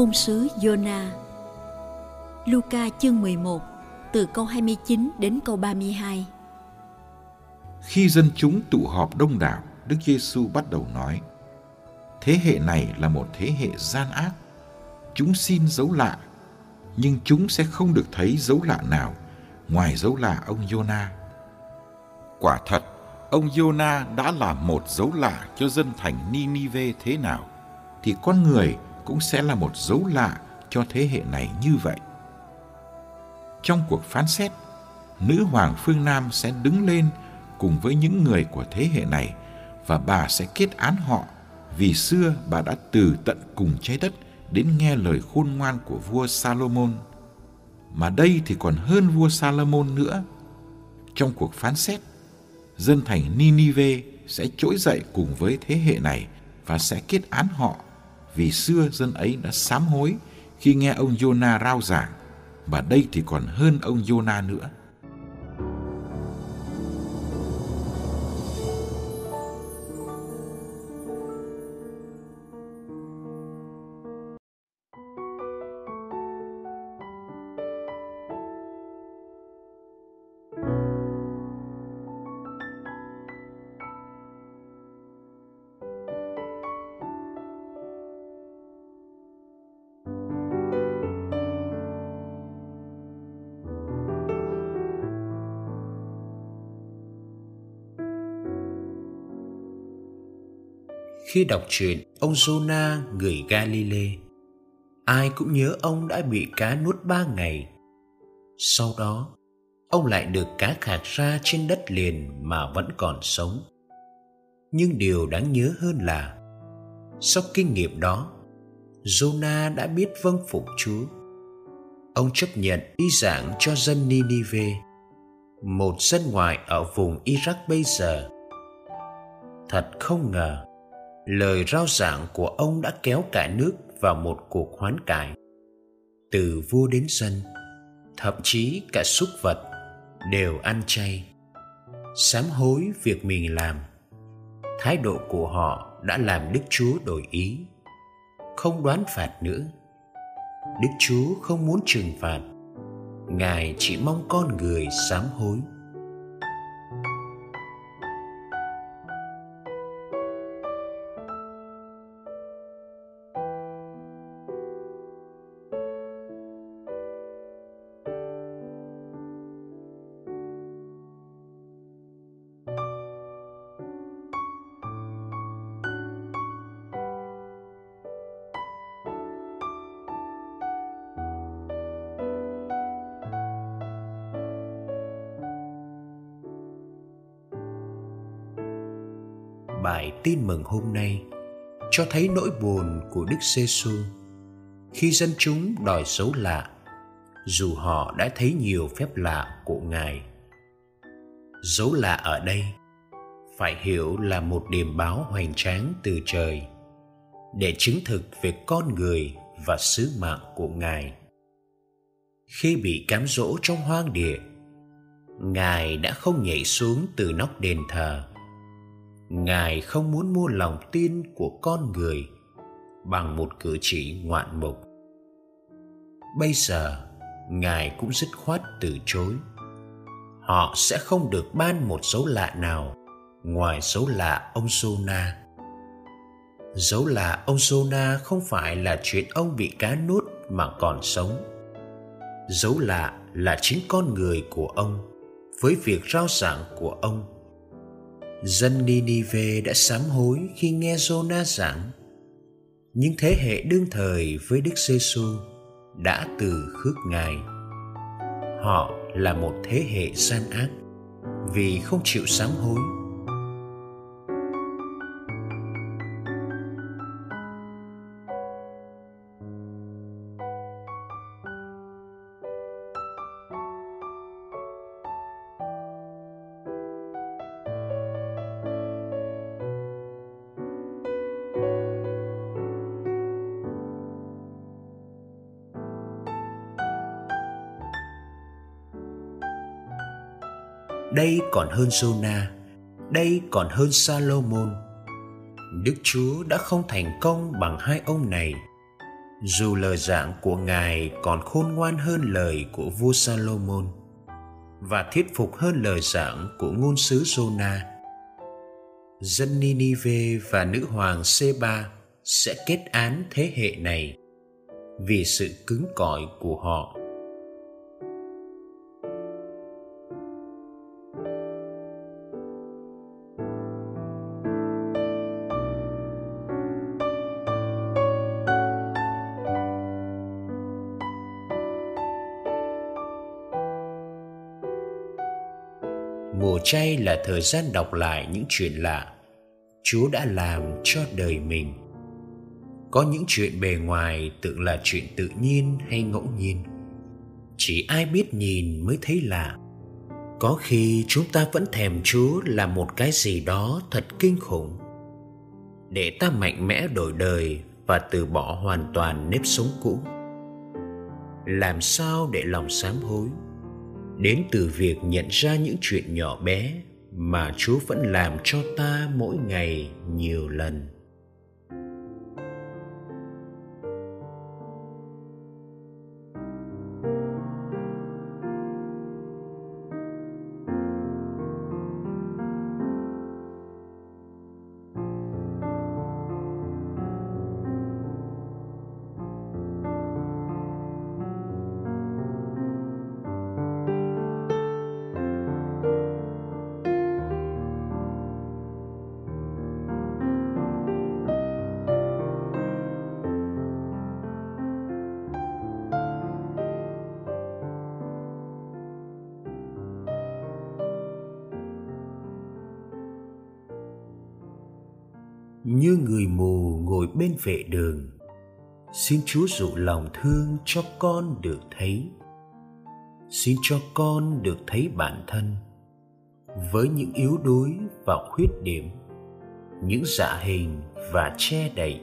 Ngôn sứ Jonah Luca chương 11 từ câu 29 đến câu 32 Khi dân chúng tụ họp đông đảo, Đức Giêsu bắt đầu nói: Thế hệ này là một thế hệ gian ác. Chúng xin dấu lạ, nhưng chúng sẽ không được thấy dấu lạ nào ngoài dấu lạ ông Jonah. Quả thật, ông Jonah đã làm một dấu lạ cho dân thành Ninive thế nào, thì con người cũng sẽ là một dấu lạ cho thế hệ này như vậy. Trong cuộc phán xét, nữ hoàng phương Nam sẽ đứng lên cùng với những người của thế hệ này và bà sẽ kết án họ vì xưa bà đã từ tận cùng trái đất đến nghe lời khôn ngoan của vua Salomon. Mà đây thì còn hơn vua Salomon nữa. Trong cuộc phán xét, dân thành Ninive sẽ trỗi dậy cùng với thế hệ này và sẽ kết án họ vì xưa dân ấy đã sám hối khi nghe ông Jonah rao giảng, và đây thì còn hơn ông Jonah nữa. Khi đọc truyện ông Jonah người Galilee, ai cũng nhớ ông đã bị cá nuốt ba ngày. Sau đó, ông lại được cá khạc ra trên đất liền mà vẫn còn sống. Nhưng điều đáng nhớ hơn là, sau kinh nghiệm đó, Jonah đã biết vâng phục Chúa. Ông chấp nhận đi giảng cho dân Ninive, một dân ngoại ở vùng Iraq bây giờ. Thật không ngờ, lời rao giảng của ông đã kéo cả nước vào một cuộc hoán cải. Từ vua đến dân, thậm chí cả súc vật đều ăn chay. Sám hối việc mình làm, thái độ của họ đã làm đức chúa đổi ý. Không đoán phạt nữa. Đức chúa không muốn trừng phạt. Ngài chỉ mong con người sám hối. Bài tin mừng hôm nay cho thấy nỗi buồn của Đức Giêsu khi dân chúng đòi dấu lạ dù họ đã thấy nhiều phép lạ của Ngài. Dấu lạ ở đây phải hiểu là một điềm báo hoành tráng từ trời để chứng thực về con người và sứ mạng của Ngài. Khi bị cám dỗ trong hoang địa, Ngài đã không nhảy xuống từ nóc đền thờ ngài không muốn mua lòng tin của con người bằng một cử chỉ ngoạn mục bây giờ, ngài cũng dứt khoát từ chối họ sẽ không được ban một dấu lạ nào ngoài dấu lạ ông Sona. Dấu lạ ông Jonah không phải là chuyện ông bị cá nuốt mà còn sống. Dấu lạ là chính con người của ông với việc rao giảng của ông. Dân Ninive đã sám hối khi nghe Jonah giảng. Những thế hệ đương thời với Đức Giêsu đã từ khước Ngài. Họ là một thế hệ gian ác vì không chịu sám hối đây còn hơn Jonah, đây còn hơn Salomon. Đức Chúa đã không thành công bằng hai ông này. Dù lời giảng của Ngài còn khôn ngoan hơn lời của vua Salomon và thuyết phục hơn lời giảng của ngôn sứ Jonah. Dân Ninive và nữ hoàng Seba sẽ kết án thế hệ này vì sự cứng cỏi của họ mùa chay là thời gian đọc lại những chuyện lạ. Chúa đã làm cho đời mình. Có những chuyện bề ngoài tưởng là chuyện tự nhiên hay ngẫu nhiên. Chỉ ai biết nhìn mới thấy lạ. Có khi chúng ta vẫn thèm chúa là một cái gì đó thật kinh khủng. Để ta mạnh mẽ đổi đời và từ bỏ hoàn toàn nếp sống cũ. Làm sao để lòng sám hối? Đến từ việc nhận ra những chuyện nhỏ bé mà chúa vẫn làm cho ta mỗi ngày nhiều lần. Như người mù ngồi bên vệ đường. Xin chúa dụ lòng thương cho con được thấy. Xin cho con được thấy bản thân với những yếu đuối và khuyết điểm, những dạ hình và che đậy.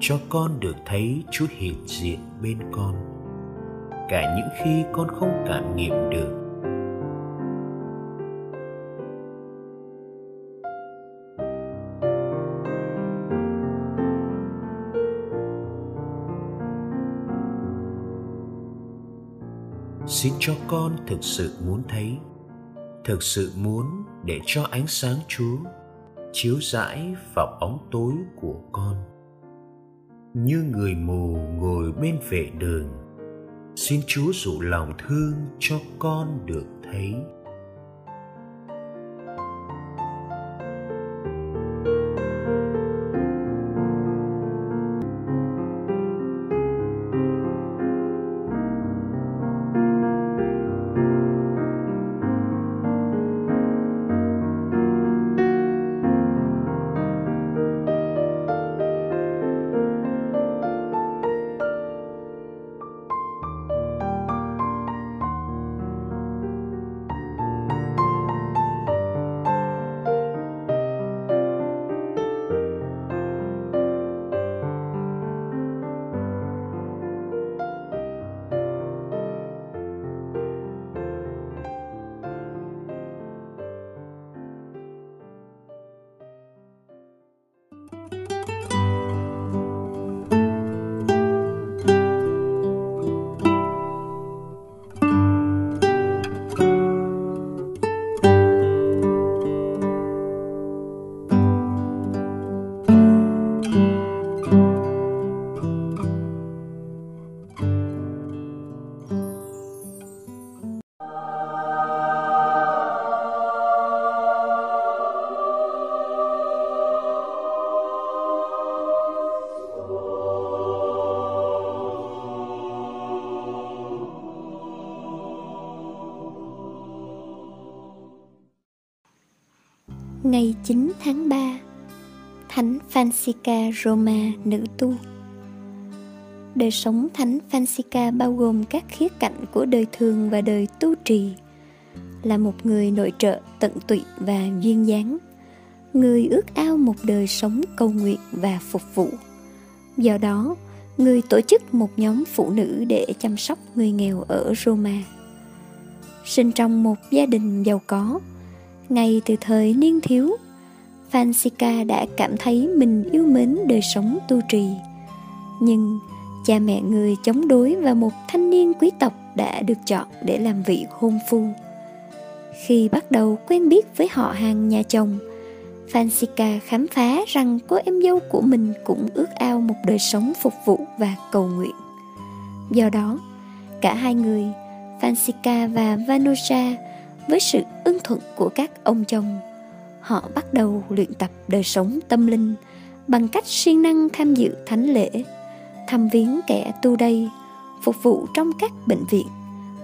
Cho con được thấy chúa hiện diện bên con, cả những khi con không cảm nghiệm được. Xin cho con thực sự muốn thấy, thực sự muốn để cho ánh sáng chúa chiếu rãi vào bóng tối của con. Như người mù ngồi bên vệ đường, xin chúa dụ lòng thương cho con được thấy. Ngày 9 tháng 3 Thánh Francisca Roma nữ tu Đời sống Thánh Francisca bao gồm các khía cạnh của đời thường và đời tu trì Là một người nội trợ tận tụy và duyên dáng Người ước ao một đời sống cầu nguyện và phục vụ Do đó, người tổ chức một nhóm phụ nữ để chăm sóc người nghèo ở Roma. Sinh trong một gia đình giàu có, ngay từ thời niên thiếu, Francisca đã cảm thấy mình yêu mến đời sống tu trì. Nhưng cha mẹ người chống đối và một thanh niên quý tộc đã được chọn để làm vị hôn phu. Khi bắt đầu quen biết với họ hàng nhà chồng, Francisca khám phá rằng cô em dâu của mình cũng ước ao một đời sống phục vụ và cầu nguyện. Do đó, cả hai người, Francisca và Vanusha, với sự ưng thuận của các ông chồng, họ bắt đầu luyện tập đời sống tâm linh bằng cách siêng năng tham dự thánh lễ, thăm viếng kẻ tu đây, phục vụ trong các bệnh viện,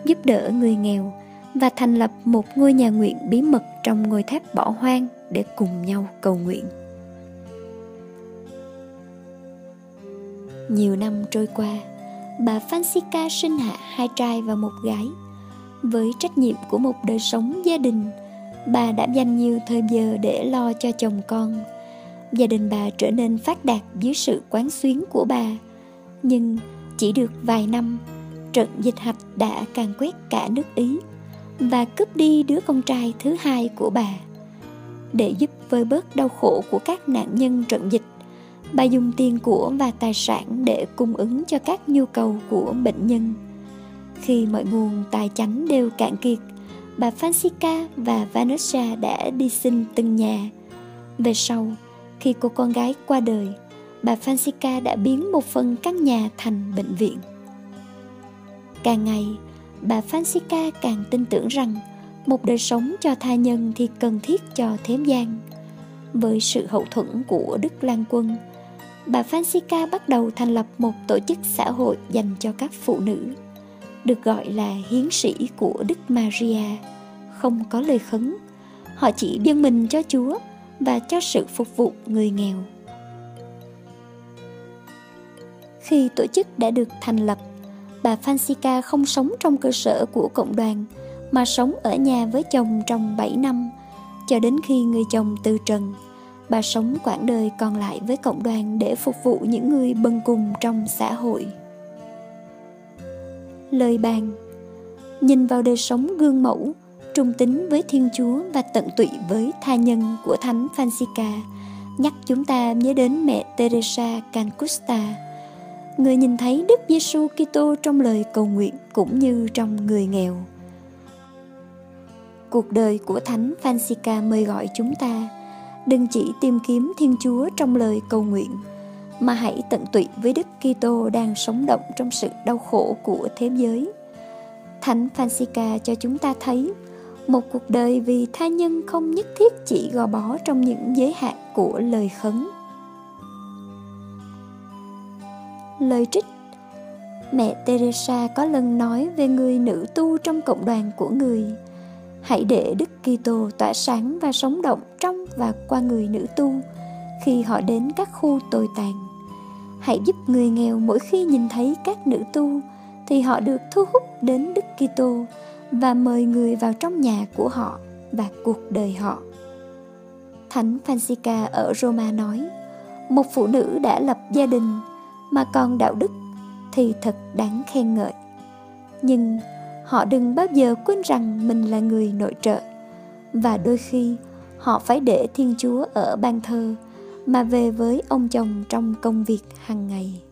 giúp đỡ người nghèo và thành lập một ngôi nhà nguyện bí mật trong ngôi tháp bỏ hoang để cùng nhau cầu nguyện. Nhiều năm trôi qua, bà Francisca sinh hạ hai trai và một gái. Với trách nhiệm của một đời sống gia đình, bà đã dành nhiều thời giờ để lo cho chồng con. Gia đình bà trở nên phát đạt dưới sự quán xuyến của bà. Nhưng chỉ được vài năm, trận dịch hạch đã càn quét cả nước Ý và cướp đi đứa con trai thứ hai của bà. Để giúp vơi bớt đau khổ của các nạn nhân trận dịch, bà dùng tiền của và tài sản để cung ứng cho các nhu cầu của bệnh nhân. Khi mọi nguồn tài chánh đều cạn kiệt, bà Francisca và Vanessa đã đi xin từng nhà. Về sau, khi cô con gái qua đời, bà Francisca đã biến một phần căn nhà thành bệnh viện. Càng ngày, bà Francisca càng tin tưởng rằng một đời sống cho tha nhân thì cần thiết cho thế gian. Với sự hậu thuẫn của Đức Lan Quân, bà Francisca bắt đầu thành lập một tổ chức xã hội dành cho các phụ nữ, được gọi là hiến sĩ của Đức Maria, không có lời khấn. Họ chỉ dâng mình cho Chúa và cho sự phục vụ người nghèo. Khi tổ chức đã được thành lập, bà Francisca không sống trong cơ sở của cộng đoàn mà sống ở nhà với chồng trong 7 năm cho đến khi người chồng từ trần. Bà sống quãng đời còn lại với cộng đoàn để phục vụ những người bần cùng trong xã hội. Lời bàn. Nhìn vào đời sống gương mẫu, trung tín với Thiên Chúa và tận tụy với tha nhân của Thánh Francisca, nhắc chúng ta nhớ đến mẹ Teresa Cancusta, người nhìn thấy Đức Giêsu Kitô trong lời cầu nguyện cũng như trong người nghèo. Cuộc đời của Thánh Francisca mời gọi chúng ta đừng chỉ tìm kiếm Thiên Chúa trong lời cầu nguyện, mà hãy tận tụy với Đức Kitô đang sống động trong sự đau khổ của thế giới. Thánh Francisca cho chúng ta thấy, một cuộc đời vì tha nhân không nhất thiết chỉ gò bó trong những giới hạn của lời khấn. Lời trích, Mẹ Teresa có lần nói về người nữ tu trong cộng đoàn của người – Hãy để Đức Kitô tỏa sáng và sống động trong và qua người nữ tu khi họ đến các khu tồi tàn. Hãy giúp người nghèo mỗi khi nhìn thấy các nữ tu thì họ được thu hút đến Đức Kitô và mời người vào trong nhà của họ và cuộc đời họ. Thánh Francisca ở Roma nói, một phụ nữ đã lập gia đình mà còn đạo đức thì thật đáng khen ngợi. Nhưng họ đừng bao giờ quên rằng mình là người nội trợ và đôi khi họ phải để thiên chúa ở ban thờ mà về với ông chồng trong công việc hàng ngày.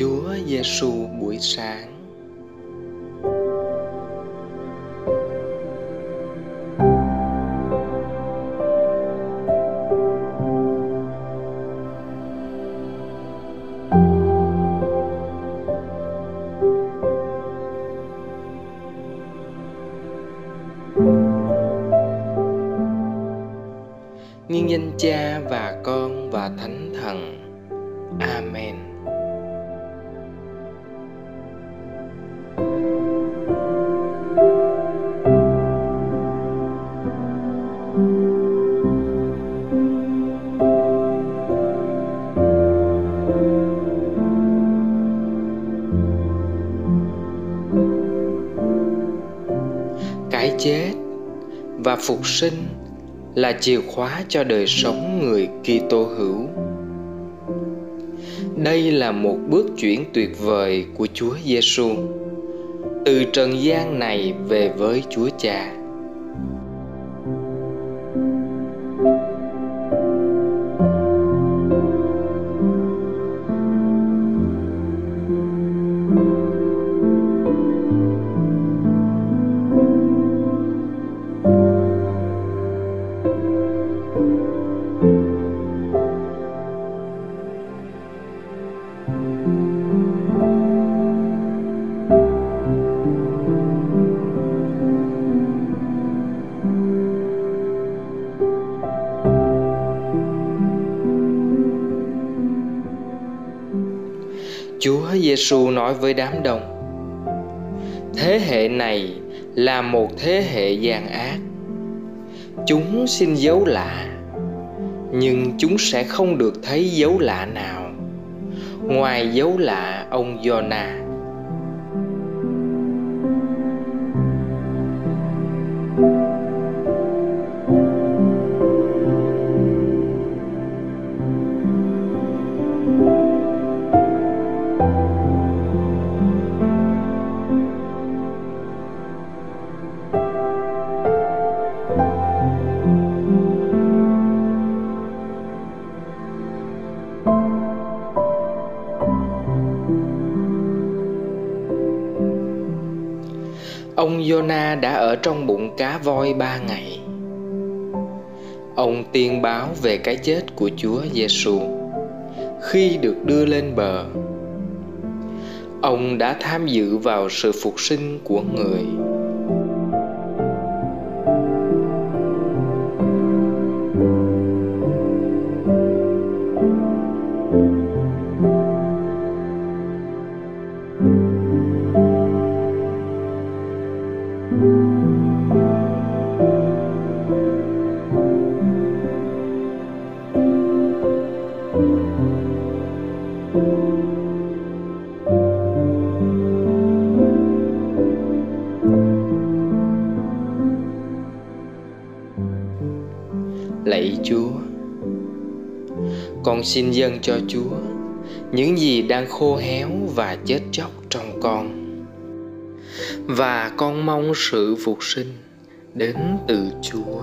Chúa Giêsu buổi sáng. Phục sinh là chìa khóa cho đời sống người Kitô hữu. Đây là một bước chuyển tuyệt vời của Chúa Giêsu từ trần gian này về với Chúa Cha. Giêsu nói với đám đông: Thế hệ này là một thế hệ gian ác. Chúng xin dấu lạ, nhưng chúng sẽ không được thấy dấu lạ nào ngoài dấu lạ ông Jonah. Ông Jonah đã ở trong bụng cá voi ba ngày. Ông tiên báo về cái chết của Chúa Giêsu khi được đưa lên bờ. Ông đã tham dự vào sự phục sinh của người. Con xin dâng cho Chúa những gì đang khô héo và chết chóc trong con. Và con mong sự phục sinh đến từ Chúa.